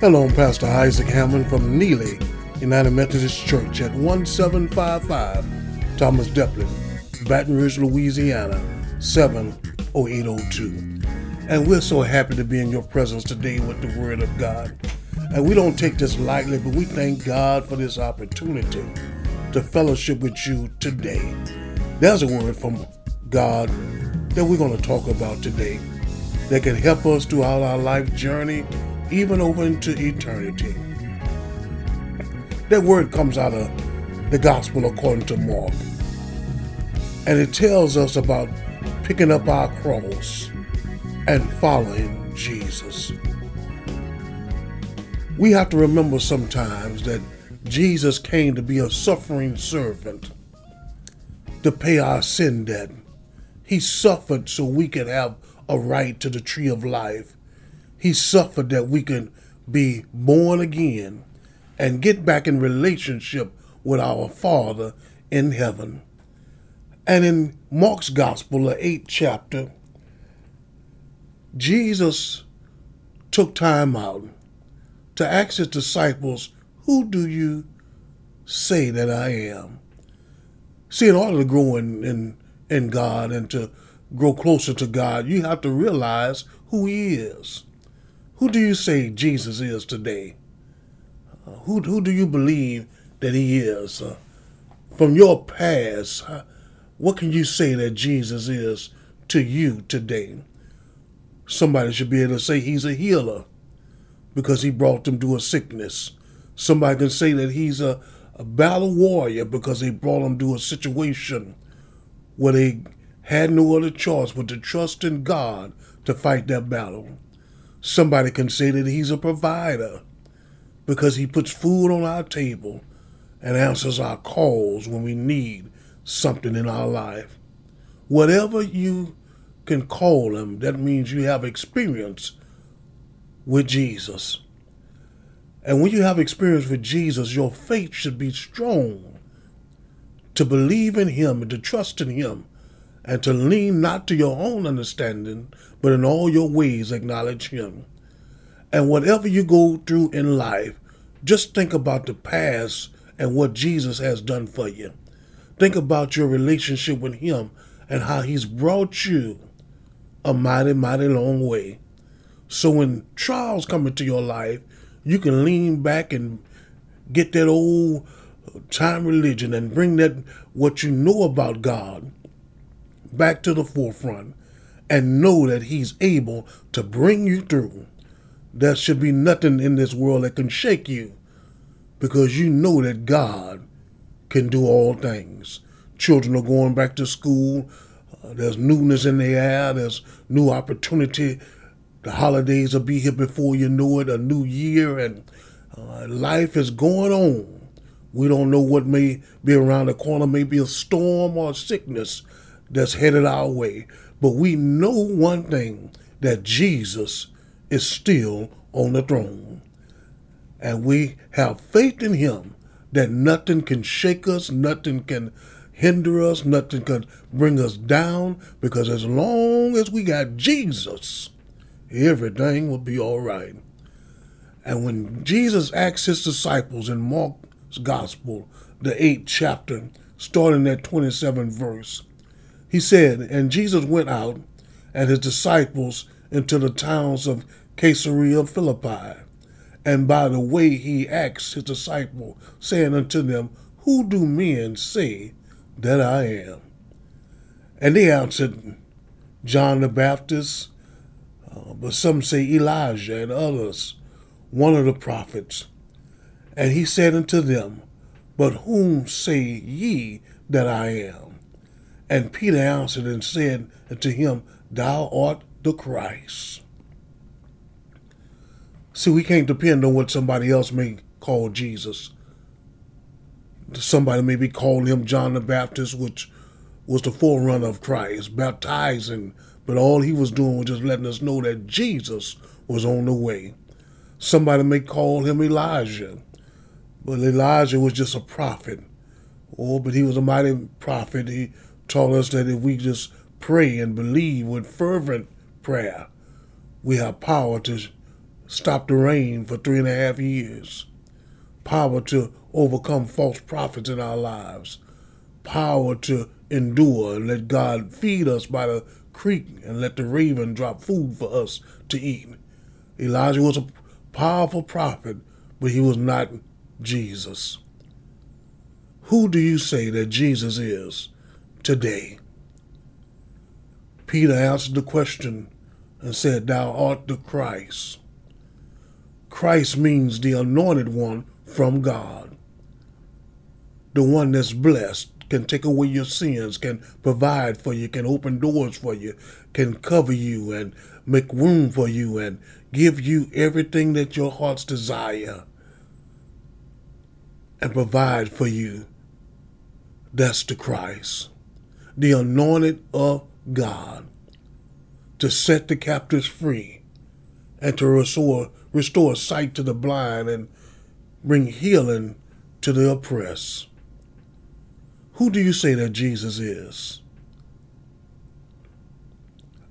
Hello, I'm Pastor Isaac Hammond from Neely United Methodist Church at 1755 Thomas Delpit, Baton Rouge, Louisiana 70802. And we're so happy to be in your presence today with the Word of God. And we don't take this lightly, but we thank God for this opportunity to fellowship with you today. There's a word from God that we're going to talk about today that can help us throughout our life journey, even over into eternity. That word comes out of the gospel according to Mark. And it tells us about picking up our cross and following Jesus. We have to remember sometimes that Jesus came to be a suffering servant to pay our sin debt. He suffered so we could have a right to the tree of life. He suffered that we could be born again and get back in relationship with our Father in heaven. And in Mark's Gospel, the eighth chapter, Jesus took time out to ask his disciples, Who do you say that I am? See, in order to grow in, in, in God and to grow closer to God, you have to realize who He is. Who do you say Jesus is today? Uh, who, who do you believe that He is? Uh, from your past, uh, what can you say that Jesus is to you today? Somebody should be able to say He's a healer because he brought them to a sickness. Somebody can say that he's a, a battle warrior because he brought them to a situation where they had no other choice but to trust in God to fight that battle. Somebody can say that he's a provider because he puts food on our table and answers our calls when we need something in our life. Whatever you can call him, that means you have experience with Jesus. And when you have experience with Jesus, your faith should be strong to believe in Him and to trust in Him and to lean not to your own understanding, but in all your ways acknowledge Him. And whatever you go through in life, just think about the past and what Jesus has done for you. Think about your relationship with Him and how He's brought you a mighty, mighty long way. So when trials come into your life, you can lean back and get that old time religion and bring that what you know about God back to the forefront and know that He's able to bring you through. There should be nothing in this world that can shake you because you know that God can do all things. Children are going back to school. Uh, there's newness in the air. There's new opportunity the holidays will be here before you know it, a new year, and uh, life is going on. We don't know what may be around the corner, maybe a storm or sickness that's headed our way. But we know one thing that Jesus is still on the throne. And we have faith in him that nothing can shake us, nothing can hinder us, nothing can bring us down, because as long as we got Jesus, everything will be all right. And when Jesus asked his disciples in Mark's Gospel, the eighth chapter, starting at 27 verse, he said, And Jesus went out and his disciples into the towns of Caesarea Philippi. And by the way he asked his disciple, saying unto them, Who do men say that I am? And they answered, John the Baptist, uh, but some say Elijah and others, one of the prophets. And he said unto them, But whom say ye that I am? And Peter answered and said unto him, Thou art the Christ. See, we can't depend on what somebody else may call Jesus. Somebody may be calling him John the Baptist, which was the forerunner of Christ, baptizing but all he was doing was just letting us know that Jesus was on the way. Somebody may call him Elijah, but Elijah was just a prophet. Oh, but he was a mighty prophet. He taught us that if we just pray and believe with fervent prayer, we have power to stop the rain for three and a half years, power to overcome false prophets in our lives, power to endure and let God feed us by the creek and let the raven drop food for us to eat. Elijah was a powerful prophet, but he was not Jesus. Who do you say that Jesus is today? Peter answered the question and said, Thou art the Christ. Christ means the anointed one from God, the one that's blessed, can take away your sins, can provide for you, can open doors for you, can cover you and make room for you and give you everything that your heart's desire and provide for you. That's the Christ, the anointed of God, to set the captives free and to restore, restore sight to the blind and bring healing to the oppressed. Who do you say that Jesus is?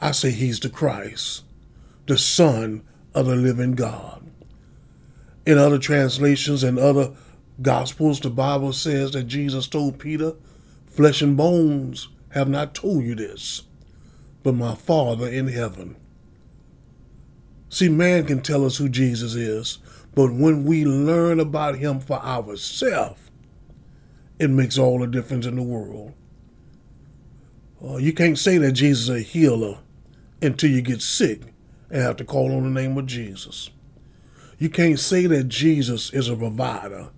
I say he's the Christ, the Son of the living God. In other translations and other gospels, the Bible says that Jesus told Peter, Flesh and bones have not told you this, but my Father in heaven. See, man can tell us who Jesus is, but when we learn about him for ourselves, it makes all the difference in the world. Uh, you can't say that Jesus is a healer until you get sick and have to call on the name of Jesus. You can't say that Jesus is a provider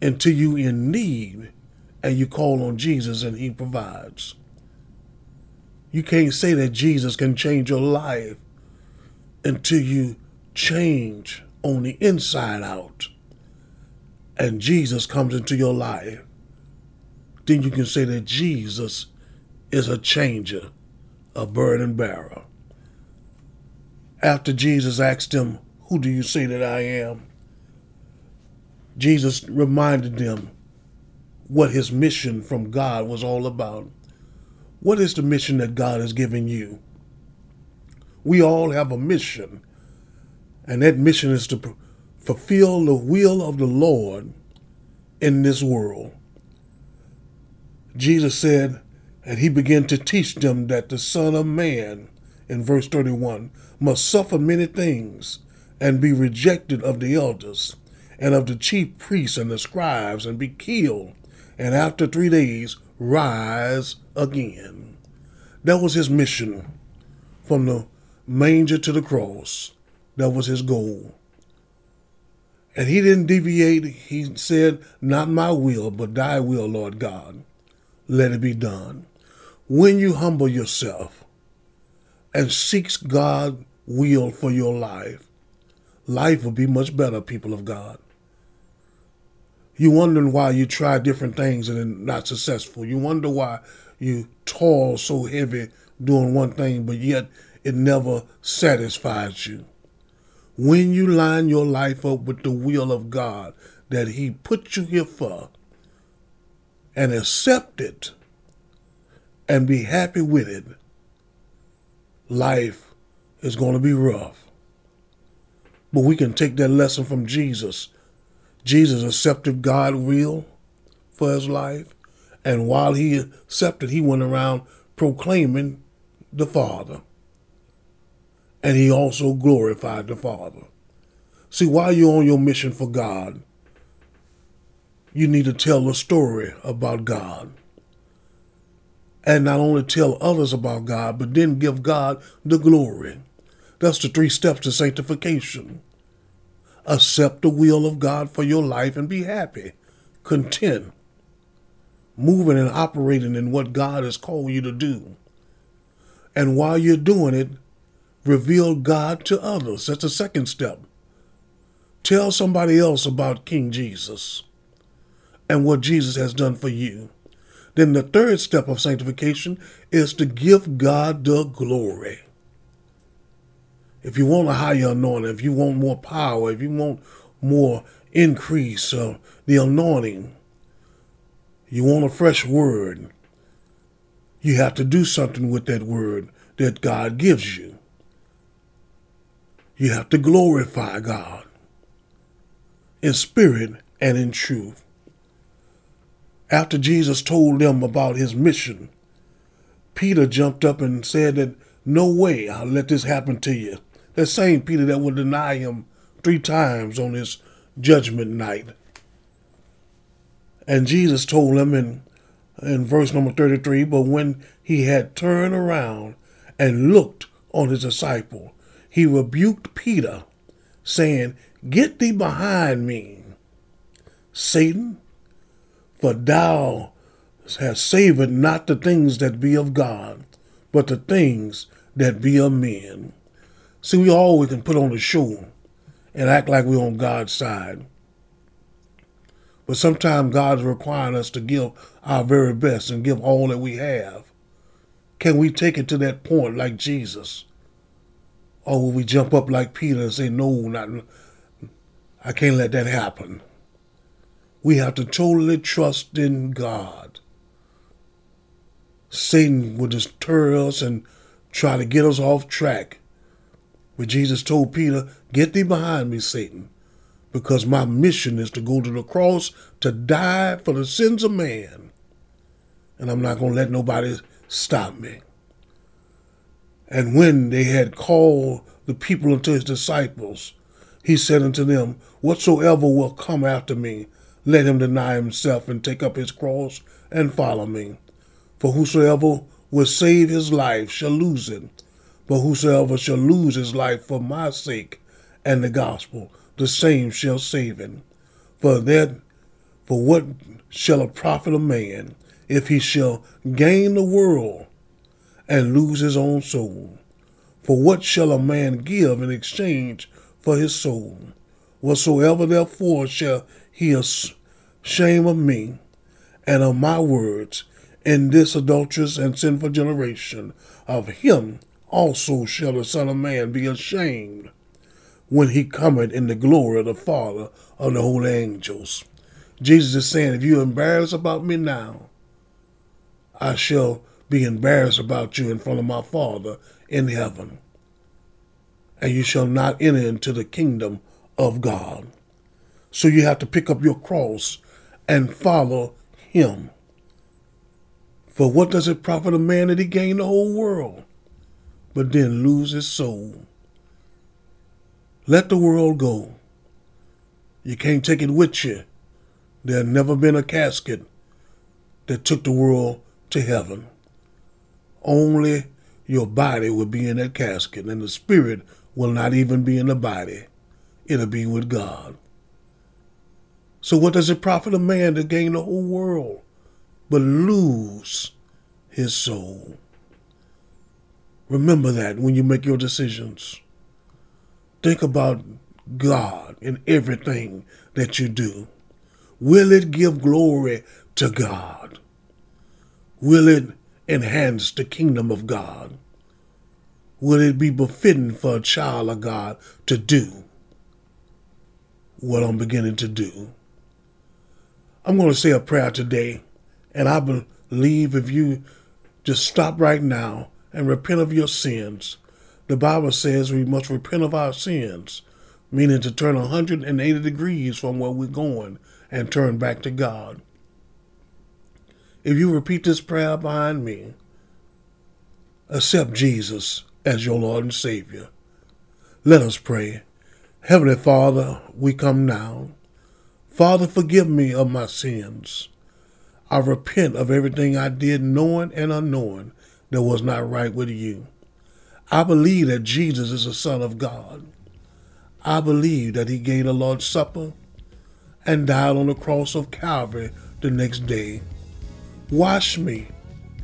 until you're in need and you call on Jesus and he provides. You can't say that Jesus can change your life until you change on the inside out and Jesus comes into your life. Then you can say that Jesus is a changer, a burden bearer. After Jesus asked him, Who do you say that I am? Jesus reminded them what his mission from God was all about. What is the mission that God has given you? We all have a mission, and that mission is to fulfill the will of the Lord in this world. Jesus said, and he began to teach them that the Son of Man, in verse 31, must suffer many things and be rejected of the elders and of the chief priests and the scribes and be killed, and after three days rise again. That was his mission from the manger to the cross. That was his goal. And he didn't deviate. He said, Not my will, but thy will, Lord God. Let it be done. When you humble yourself and seeks God's will for your life, life will be much better, people of God. You wondering why you try different things and are not successful. You wonder why you toil so heavy doing one thing, but yet it never satisfies you. When you line your life up with the will of God that He put you here for and accept it and be happy with it, life is going to be rough. But we can take that lesson from Jesus Jesus accepted God's will for his life. And while he accepted, he went around proclaiming the Father. And he also glorified the Father. See, while you're on your mission for God, you need to tell a story about God. And not only tell others about God, but then give God the glory. That's the three steps to sanctification. Accept the will of God for your life and be happy, content, moving and operating in what God has called you to do. And while you're doing it, reveal God to others. That's the second step. Tell somebody else about King Jesus and what Jesus has done for you. Then the third step of sanctification is to give God the glory if you want a higher anointing, if you want more power, if you want more increase of the anointing, you want a fresh word, you have to do something with that word that God gives you. You have to glorify God in spirit and in truth. After Jesus told them about his mission, Peter jumped up and said that no way I'll let this happen to you. That same Peter that would deny him three times on his judgment night. And Jesus told him in, in verse number 33 But when he had turned around and looked on his disciple, he rebuked Peter, saying, Get thee behind me, Satan, for thou hast savored not the things that be of God, but the things that be of men. See, we always can put on a show and act like we're on God's side. But sometimes God is requiring us to give our very best and give all that we have. Can we take it to that point like Jesus? Or will we jump up like Peter and say, no, not, I can't let that happen. We have to totally trust in God. Satan would deter us and try to get us off track. But Jesus told Peter, Get thee behind me, Satan, because my mission is to go to the cross to die for the sins of man. And I'm not going to let nobody stop me. And when they had called the people unto his disciples, he said unto them, Whatsoever will come after me, let him deny himself and take up his cross and follow me. For whosoever will save his life shall lose it, but whosoever shall lose his life for my sake and the gospel, the same shall save it. For that, for what shall a profit a man if he shall gain the world and lose his own soul? For what shall a man give in exchange for his soul? Whatsoever therefore shall he shame of me and of my words in this adulterous and sinful generation, of him also shall the Son of Man be ashamed when he cometh in the glory of the Father of the holy angels. Jesus is saying, if you're embarrassed about me now, I shall be embarrassed about you in front of my Father in heaven. And you shall not enter into the kingdom of God. So you have to pick up your cross and follow him. For what does it profit a man that he gain the whole world, but then lose his soul? Let the world go. You can't take it with you. There never been a casket that took the world to heaven. Only your body will be in that casket, and the spirit will not even be in the body. It'll be with God. So what does it profit a man to gain the whole world but lose his soul? Remember that when you make your decisions. Think about God in everything that you do. Will it give glory to God? Will it enhance the kingdom of God? Will it be befitting for a child of God to do what I'm beginning to do? I'm going to say a prayer today, and I believe if you just stop right now and repent of your sins, the Bible says we must repent of our sins, meaning to turn 180 degrees from where we're going and turn back to God. If you repeat this prayer behind me, accept Jesus as your Lord and Savior. Let us pray. Heavenly Father, we come now Father, forgive me of my sins. I repent of everything I did, knowing and unknowing, that was not right with you. I believe that Jesus is the Son of God. I believe that he gave the Lord's Supper and died on the cross of Calvary the next day. Wash me,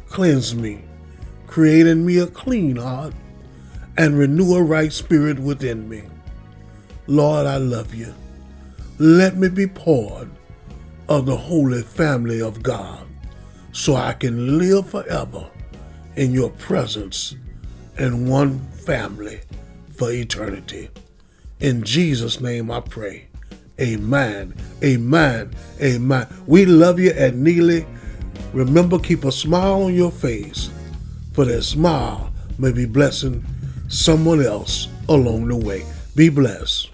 cleanse me, create in me a clean heart, and renew a right spirit within me. Lord, I love you. Let me be part of the holy family of God so I can live forever in your presence in one family for eternity. In Jesus' name I pray. Amen. Amen. Amen. We love you at Neely. Remember, keep a smile on your face, for that smile may be blessing someone else along the way. Be blessed.